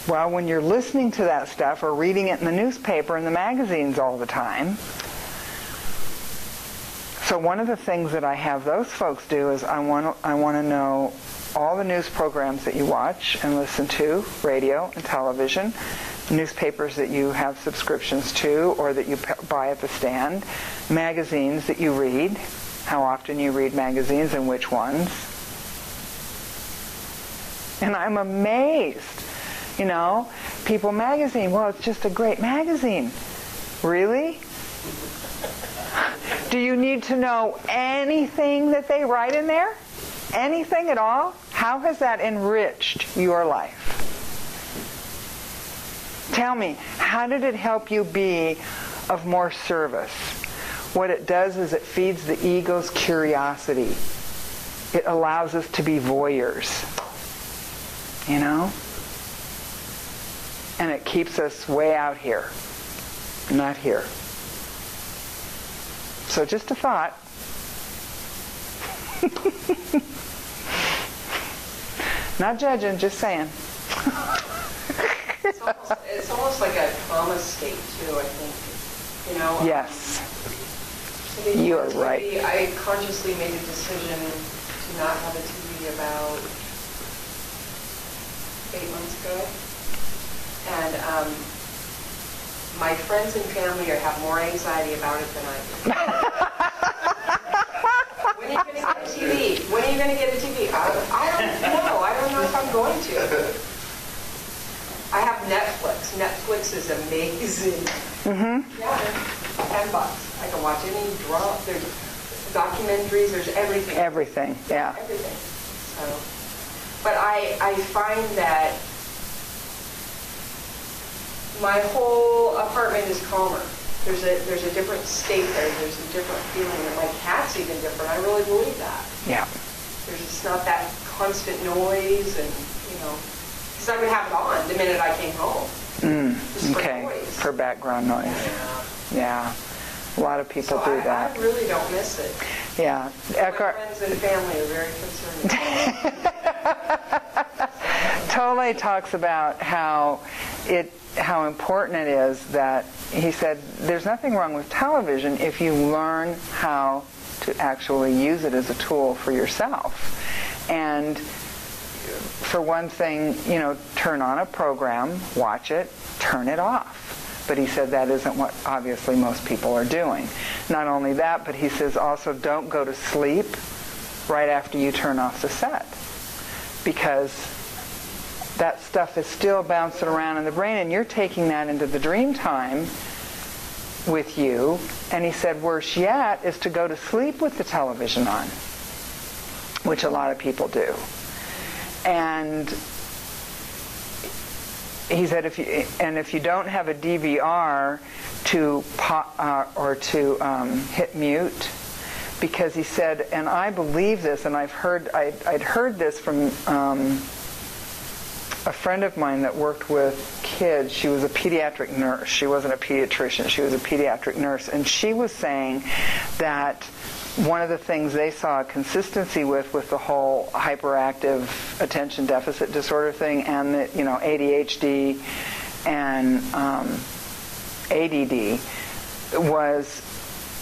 Well, when you're listening to that stuff or reading it in the newspaper and the magazines all the time, So one of the things that I have those folks do is I want I want to know all the news programs that you watch and listen to, radio and television, newspapers that you have subscriptions to or that you buy at the stand, magazines that you read, how often you read magazines and which ones. And I'm amazed. You know, People Magazine, well, it's just a great magazine. Really? Do you need to know anything that they write in there? Anything at all? How has that enriched your life? Tell me, how did it help you be of more service? What it does is it feeds the ego's curiosity. It allows us to be voyeurs. You know? And it keeps us way out here, not here. So just a thought. Not judging, just saying. It's almost, it's almost like a trauma state too, I think, you know? um, Yes. maybe You are right. I consciously made a decision to not have a TV about eight months ago. And um, my friends and family are- have more anxiety about it than I do. When are you going to get a TV? When are you going to get a TV? I I don't know. I don't know if I'm going to. I have Netflix. Netflix is amazing. Mm-hmm. Yeah, ten bucks. I can watch any drama. There's documentaries. There's everything. Everything, yeah. Everything. So, but I I find that my whole apartment is calmer. There's a there's a different state there. There's a different feeling. And my cat's even different. I really believe that. Yeah. There's just not that constant noise and you know. Because I would have it on the minute I came home. Mm, Just for okay. noise. For background noise. Yeah. yeah. A lot of people So do I, that. I really don't miss it. Yeah. My Eckhart, friends and family are very concerned. Tolle talks about how it how important it is that he said there's nothing wrong with television if you learn how to actually use it as a tool for yourself. And for one thing, you know, turn on a program, watch it, turn it off. But he said that isn't what obviously most people are doing. Not only that, but he says also don't go to sleep right after you turn off the set because that stuff is still bouncing around in the brain and you're taking that into the dream time with you. And he said worse yet is to go to sleep with the television on, which a lot of people do. And he said if you and if you don't have a DVR to po- uh, or to um, hit mute because he said and I believe this and I've heard I, I'd heard this from um, a friend of mine that worked with kids she was a pediatric nurse. She wasn't a pediatrician she was a pediatric nurse. And she was saying that one of the things they saw a consistency with with the whole hyperactive attention deficit disorder thing and the you know ADHD and um, ADD was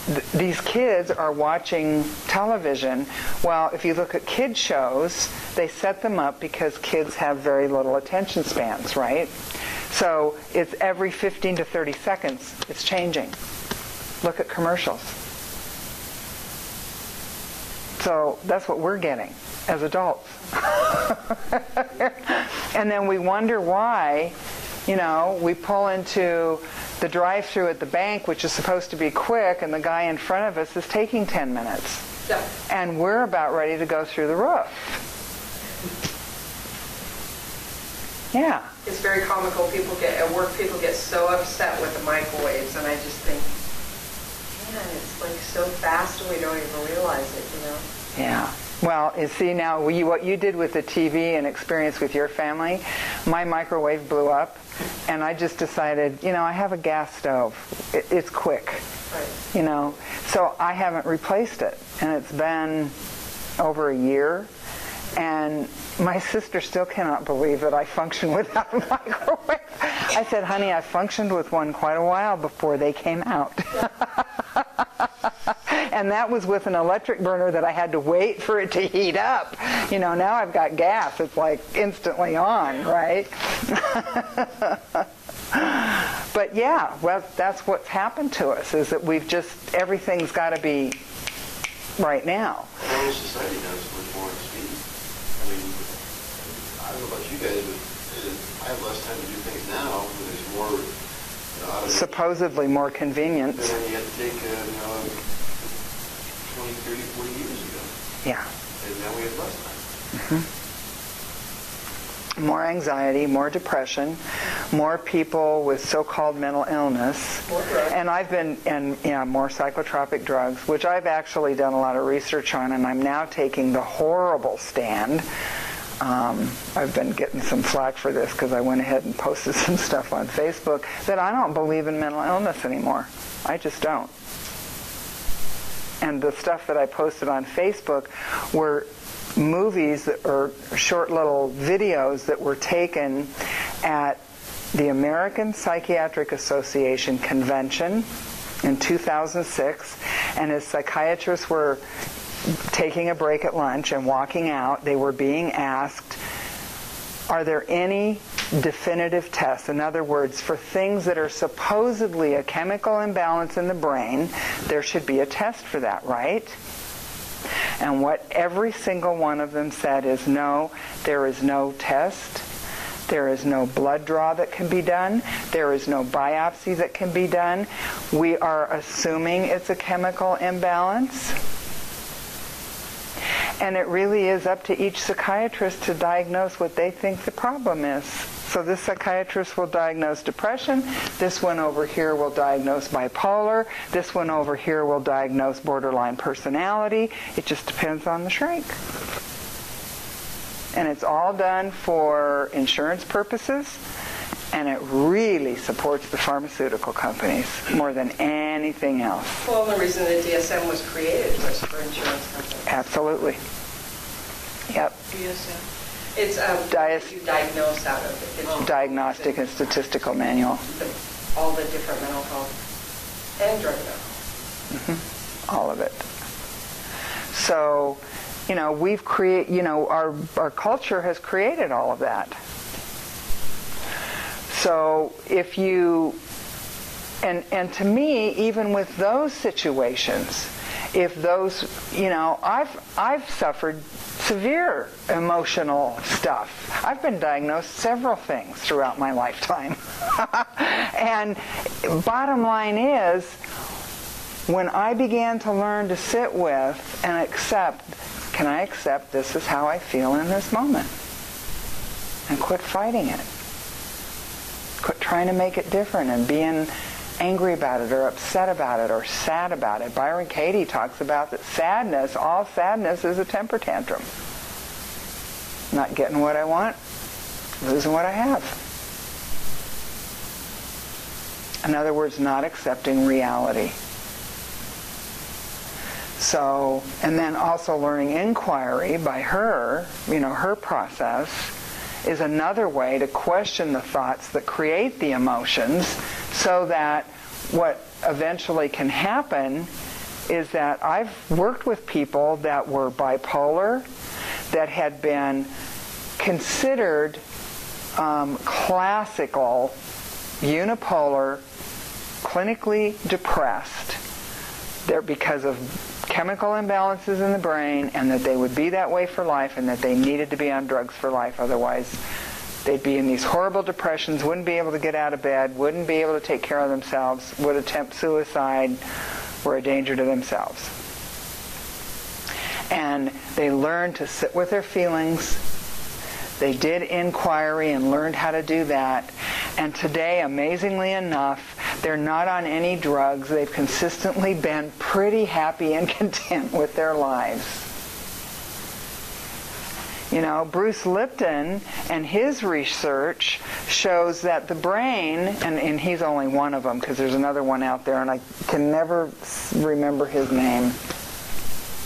th- these kids are watching television. Well, if you look at kid shows, they set them up because kids have very little attention spans, right? So it's every 15 to 30 seconds, it's changing. Look at commercials. So that's what we're getting as adults. and then we wonder why, you know, we pull into the drive through at the bank, which is supposed to be quick, and the guy in front of us is taking 10 minutes. Yeah. And we're about ready to go through the roof. Yeah. It's very comical. People get, at work, people get so upset with the microwaves, and I just think, man, it's like so fast and we don't even realize it, you know? Yeah. Well, you see now we, what you did with the TV and experience with your family, my microwave blew up, and I just decided, you know, I have a gas stove. It, it's quick, you know, so I haven't replaced it, and it's been over a year, and my sister still cannot believe that I function without a microwave. I said, honey, I functioned with one quite a while before they came out. and that was with an electric burner that I had to wait for it to heat up. You know, now I've got gas. It's like instantly on, right? but yeah, well, that's what's happened to us is that we've just everything's got to be right now. Society more on speed. I mean, I don't know about you guys, but uh, I have less time to do things now, when there's more, you know, out of Supposedly more convenient. than you had to take, uh, you know, 20, 30, 40 years ago. Yeah. And now we have less time. more anxiety, more depression, more people with so-called mental illness. And I've been, and yeah, more psychotropic drugs, which I've actually done a lot of research on, and I'm now taking the horrible stand. Um, I've been getting some flack for this because I went ahead and posted some stuff on Facebook that I don't believe in mental illness anymore. I just don't. And the stuff that I posted on Facebook were movies that, or short little videos that were taken at the American Psychiatric Association convention in 2006, and as psychiatrists were taking a break at lunch and walking out, they were being asked, are there any definitive tests? In other words, for things that are supposedly a chemical imbalance in the brain, there should be a test for that, right? And what every single one of them said is no, there is no test. There is no blood draw that can be done. There is no biopsy that can be done. We are assuming it's a chemical imbalance. And it really is up to each psychiatrist to diagnose what they think the problem is. So this psychiatrist will diagnose depression. This one over here will diagnose bipolar. This one over here will diagnose borderline personality. It just depends on the shrink. And it's all done for insurance purposes. And it really supports the pharmaceutical companies more than anything else. Well, the reason the DSM was created was for insurance companies. Absolutely. Yep. DSM. It's, um, Dias- you diagnose out of it. It's Diagnostic and Statistical Manual. the- All the different mental health and drug mental. all of it. So, you know, we've create, you know, our our culture has created all of that. So, if you and and to me, even with those situations, if those, you know, I've I've suffered severe emotional stuff. I've been diagnosed several things throughout my lifetime. and bottom line is when I began to learn to sit with and accept, can I accept this is how I feel in this moment? And quit fighting it. Trying to make it different and being angry about it or upset about it or sad about it. Byron Katie talks about that sadness, all sadness is a temper tantrum. Not getting what I want, losing what I have. In other words, not accepting reality. So, and then also learning inquiry by her, you know, her process is another way to question the thoughts that create the emotions so that what eventually can happen is that I've worked with people that were bipolar, that had been considered um, classical, unipolar, clinically depressed. They're because of chemical imbalances in the brain and that they would be that way for life and that they needed to be on drugs for life. Otherwise they'd be in these horrible depressions wouldn't be able to get out of bed wouldn't be able to take care of themselves would attempt suicide were a danger to themselves. And they learned to sit with their feelings they did inquiry and learned how to do that and today amazingly enough they're not on any drugs. They've consistently been pretty happy and content with their lives. You know, Bruce Lipton and his research shows that the brain, and, and he's only one of them because there's another one out there, and I can never remember his name.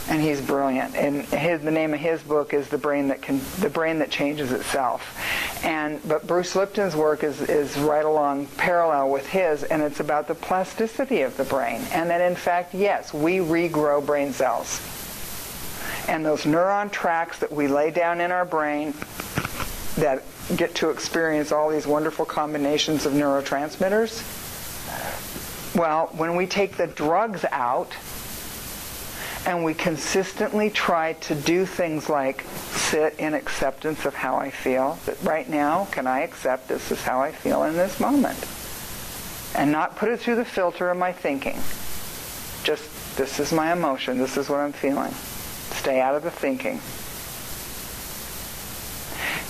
And he's brilliant. And his, the name of his book is the brain that can, the brain that changes itself. And but Bruce Lipton's work is, is right along parallel with his, and it's about the plasticity of the brain. And that in fact, yes, we regrow brain cells. And those neuron tracks that we lay down in our brain that get to experience all these wonderful combinations of neurotransmitters, well, when we take the drugs out, and we consistently try to do things like sit in acceptance of how I feel. That right now, can I accept this is how I feel in this moment? And not put it through the filter of my thinking. Just, this is my emotion, this is what I'm feeling. Stay out of the thinking.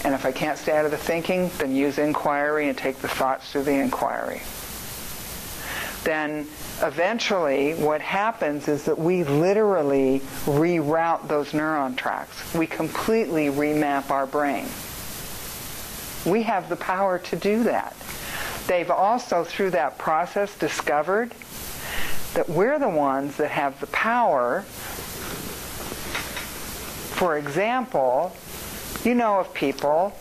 And if I can't stay out of the thinking, then use inquiry and take the thoughts through the inquiry. Then eventually what happens is that we literally reroute those neuron tracks. We completely remap our brain. We have the power to do that. They've also, through that process, discovered that we're the ones that have the power. For example, you know of people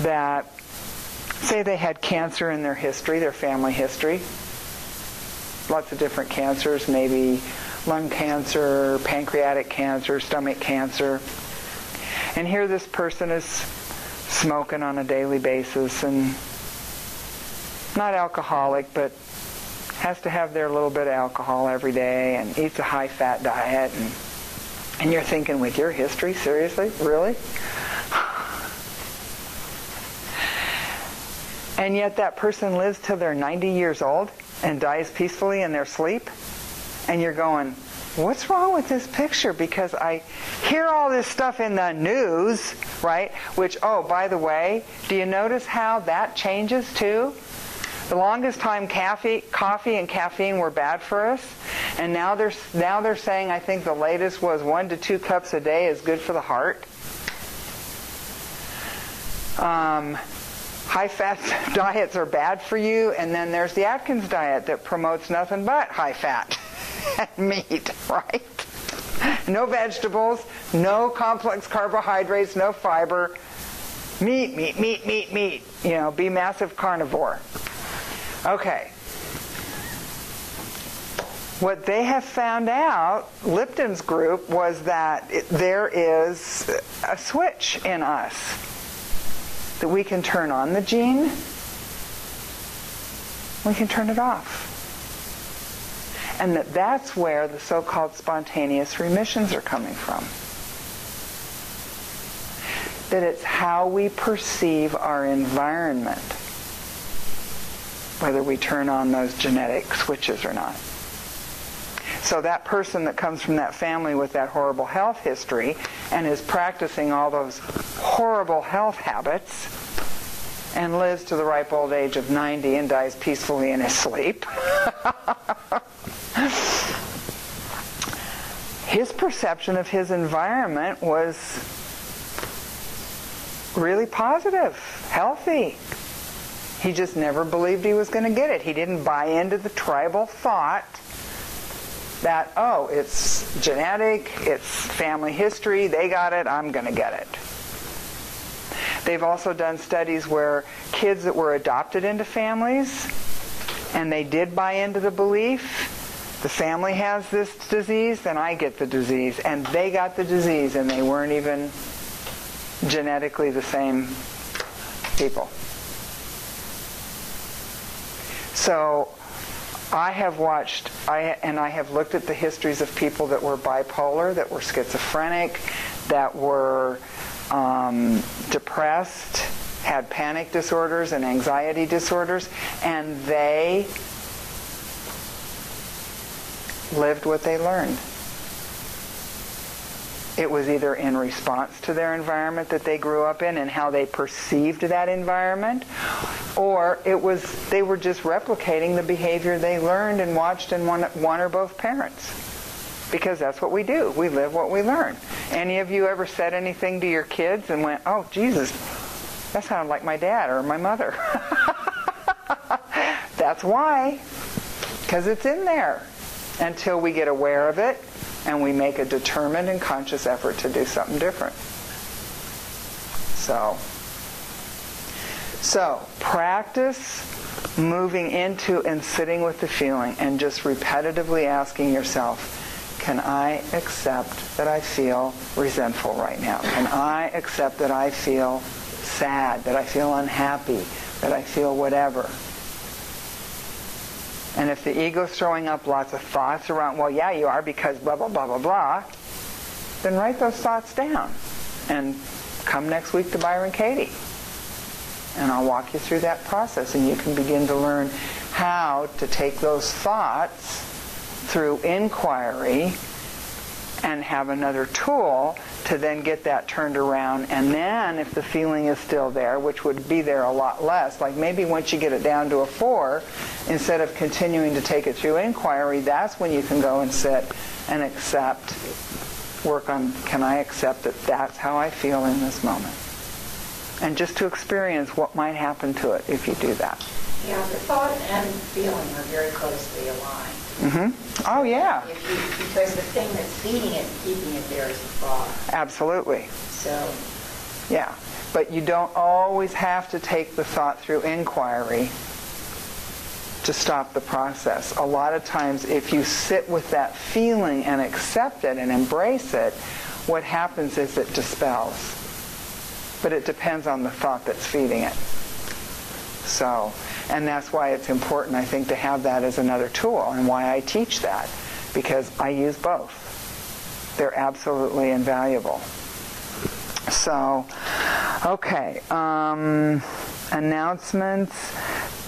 that say they had cancer in their history, their family history, lots of different cancers, maybe lung cancer, pancreatic cancer, stomach cancer. And here this person is smoking on a daily basis and not alcoholic, but has to have their little bit of alcohol every day and eats a high fat diet and and you're thinking with your history, seriously? Really? And yet that person lives till they're 90 years old and dies peacefully in their sleep. And you're going, what's wrong with this picture? Because I hear all this stuff in the news, right? Which, oh, by the way, do you notice how that changes too? The longest time coffee, coffee and caffeine were bad for us, and now they're now they're saying I think the latest was one to two cups a day is good for the heart. Um, high fat diets are bad for you, and then there's the Atkins diet that promotes nothing but high fat and meat, right? No vegetables, no complex carbohydrates, no fiber. Meat, meat, meat, meat, meat. You know, be massive carnivore. Okay. What they have found out, Lipton's group, was that there is a switch in us that we can turn on the gene, we can turn it off. And that that's where the so-called spontaneous remissions are coming from. That it's how we perceive our environment, whether we turn on those genetic switches or not. So that person that comes from that family with that horrible health history and is practicing all those horrible health habits and lives to the ripe old age of 90 and dies peacefully in his sleep. his perception of his environment was really positive, healthy. He just never believed he was going to get it. He didn't buy into the tribal thought that, oh, it's genetic, it's family history, they got it, I'm going to get it. They've also done studies where kids that were adopted into families and they did buy into the belief the family has this disease, then I get the disease. And they got the disease and they weren't even genetically the same people. So I have watched, I, and I have looked at the histories of people that were bipolar, that were schizophrenic, that were um, depressed, had panic disorders and anxiety disorders, and they lived what they learned. It was either in response to their environment that they grew up in and how they perceived that environment, or it was they were just replicating the behavior they learned and watched in one, one or both parents. Because that's what we do. We live what we learn. Any of you ever said anything to your kids and went, oh, Jesus, that sounded like my dad or my mother? that's why. Because it's in there until we get aware of it and we make a determined and conscious effort to do something different. So, So practice moving into and sitting with the feeling and just repetitively asking yourself, can I accept that I feel resentful right now? Can I accept that I feel sad, that I feel unhappy, that I feel whatever? And if the ego's throwing up lots of thoughts around, well, yeah, you are because blah, blah, blah, blah, blah, then write those thoughts down. And come next week to Byron Katie. And I'll walk you through that process and you can begin to learn how to take those thoughts through inquiry and have another tool to then get that turned around. And then if the feeling is still there, which would be there a lot less, like maybe once you get it down to a four, instead of continuing to take it through inquiry, that's when you can go and sit and accept, work on, can I accept that that's how I feel in this moment? And just to experience what might happen to it if you do that. Yeah, the thought and feeling are very closely aligned. Hmm Oh, yeah, If you, because the thing that's feeding it and keeping it there is the thought. absolutely. So, Yeah, but you don't always have to take the thought through inquiry to stop the process. A lot of times, if you sit with that feeling and accept it and embrace it, what happens is it dispels. But it depends on the thought that's feeding it. So, and that's why it's important, I think, to have that as another tool and why I teach that, because I use both. They're absolutely invaluable. So, okay. Um, announcements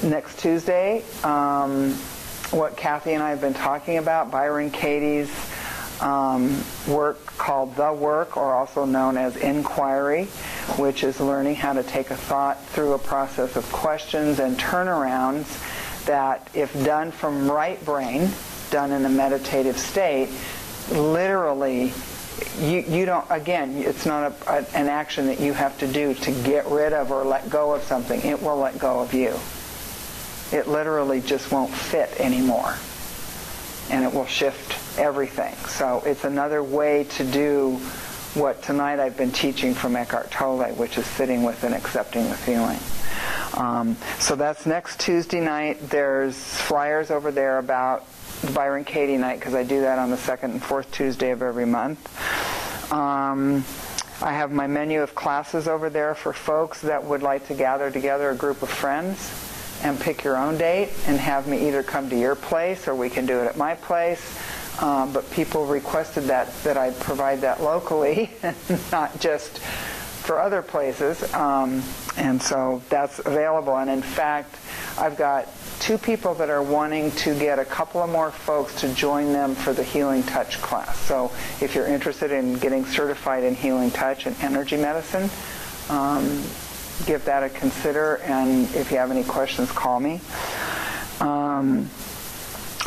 next Tuesday. Um, what Kathy and I have been talking about, Byron Katie's um, work called The Work, or also known as Inquiry, which is learning how to take a thought through a process of questions and turnarounds that, if done from right brain, done in a meditative state, literally you, you don't again it's not a, a, an action that you have to do to get rid of or let go of something. It will let go of you. It literally just won't fit anymore. And it will shift everything so it's another way to do what tonight I've been teaching from Eckhart Tolle which is sitting with and accepting the feeling um, so that's next Tuesday night there's flyers over there about Byron Katie night because I do that on the second and fourth Tuesday of every month. Um, I have my menu of classes over there for folks that would like to gather together a group of friends and pick your own date and have me either come to your place or we can do it at my place. Um, but people requested that that I provide that locally, not just for other places. Um, and so that's available. And in fact, I've got two people that are wanting to get a couple of more folks to join them for the Healing Touch class. So if you're interested in getting certified in Healing Touch and energy medicine, um, give that a consider. And if you have any questions, call me. Um,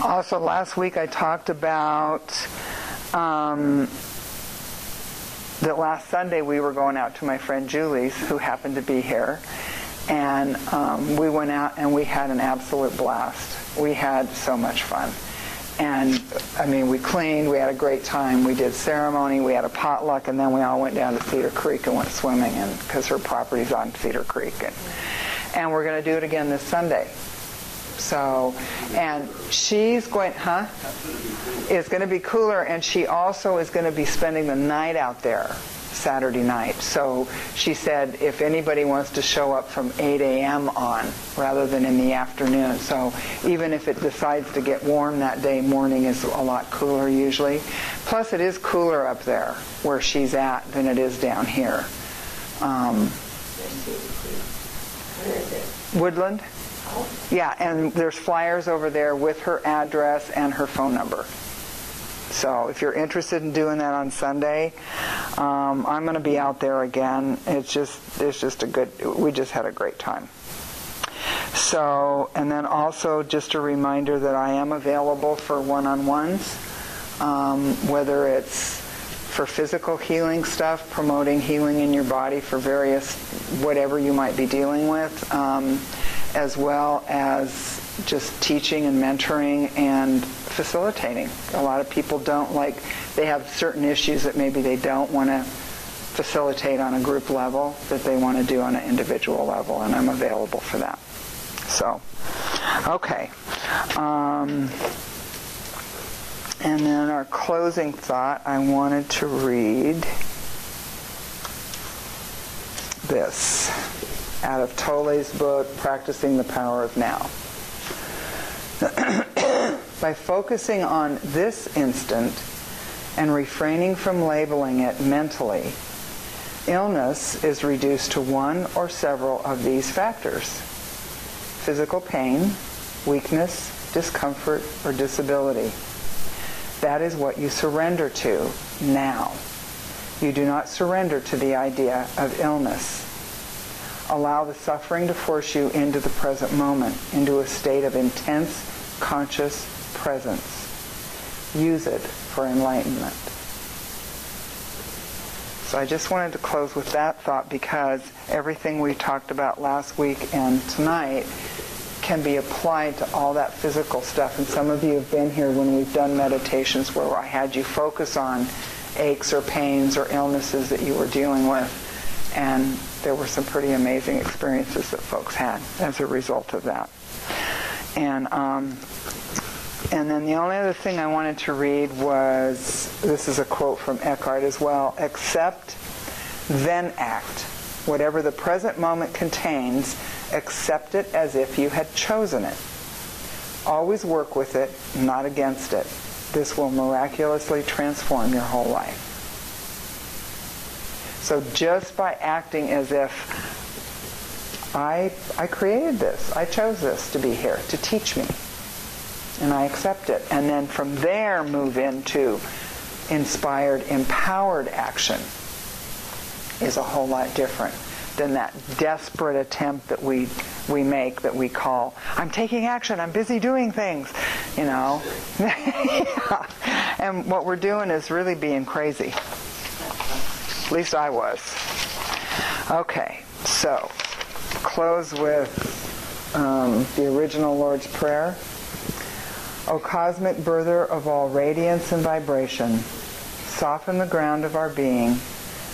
also, last week I talked about um, that last Sunday we were going out to my friend Julie's, who happened to be here and um, we went out and we had an absolute blast. We had so much fun. And I mean, we cleaned, we had a great time, we did ceremony, we had a potluck, and then we all went down to Cedar Creek and went swimming, because her property's on Cedar Creek, and and we're going to do it again this Sunday. So, and she's going, huh? It's going to be cooler, and she also is going to be spending the night out there Saturday night. So she said if anybody wants to show up from 8 a.m. on rather than in the afternoon. So even if it decides to get warm that day, morning is a lot cooler usually. Plus it is cooler up there where she's at than it is down here. Um, Woodland? Yeah, and there's flyers over there with her address and her phone number. So if you're interested in doing that on Sunday, um, I'm going to be out there again. It's just it's just a good. We just had a great time. So and then also just a reminder that I am available for one-on-ones, um, whether it's for physical healing stuff, promoting healing in your body for various whatever you might be dealing with, um, as well as just teaching and mentoring and facilitating. A lot of people don't like, they have certain issues that maybe they don't want to facilitate on a group level that they want to do on an individual level, and I'm available for that. So, okay. Um, and then our closing thought, I wanted to read this out of Tolle's book, Practicing the Power of Now. By focusing on this instant and refraining from labeling it mentally, illness is reduced to one or several of these factors physical pain, weakness, discomfort, or disability. That is what you surrender to now. You do not surrender to the idea of illness. Allow the suffering to force you into the present moment, into a state of intense conscious presence. Use it for enlightenment. So I just wanted to close with that thought because everything we talked about last week and tonight can be applied to all that physical stuff. And some of you have been here when we've done meditations where I had you focus on aches or pains or illnesses that you were dealing with. And there were some pretty amazing experiences that folks had as a result of that. And um, and then the only other thing I wanted to read was this is a quote from Eckhart as well accept, then act. Whatever the present moment contains, accept it as if you had chosen it. Always work with it, not against it. This will miraculously transform your whole life. So just by acting as if I, I created this, I chose this to be here, to teach me, and I accept it. And then from there move into inspired, empowered action is a whole lot different than that desperate attempt that we we make that we call I'm taking action, I'm busy doing things, you know. And what we're doing is really being crazy. At least I was. Okay, so close with um, the original Lord's Prayer. O cosmic birther of all radiance and vibration, soften the ground of our being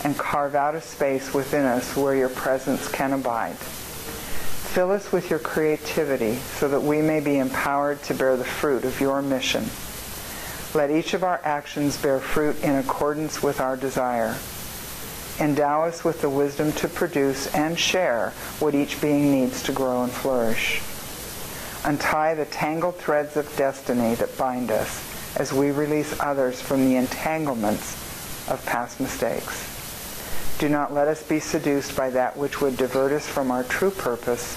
and carve out a space within us where your presence can abide. Fill us with your creativity so that we may be empowered to bear the fruit of your mission. Let each of our actions bear fruit in accordance with our desire. Endow us with the wisdom to produce and share what each being needs to grow and flourish. Untie the tangled threads of destiny that bind us as we release others from the entanglements of past mistakes. Do not let us be seduced by that which would divert us from our true purpose,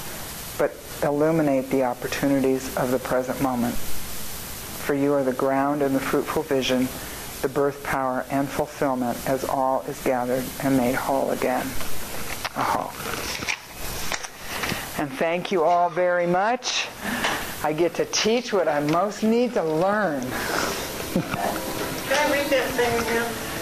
but illuminate the opportunities of the present moment. For you are the ground and the fruitful vision, the birth power and fulfillment as all is gathered and made whole again. Aho. And thank you all very much. I get to teach what I most need to learn. Can I read that thing again?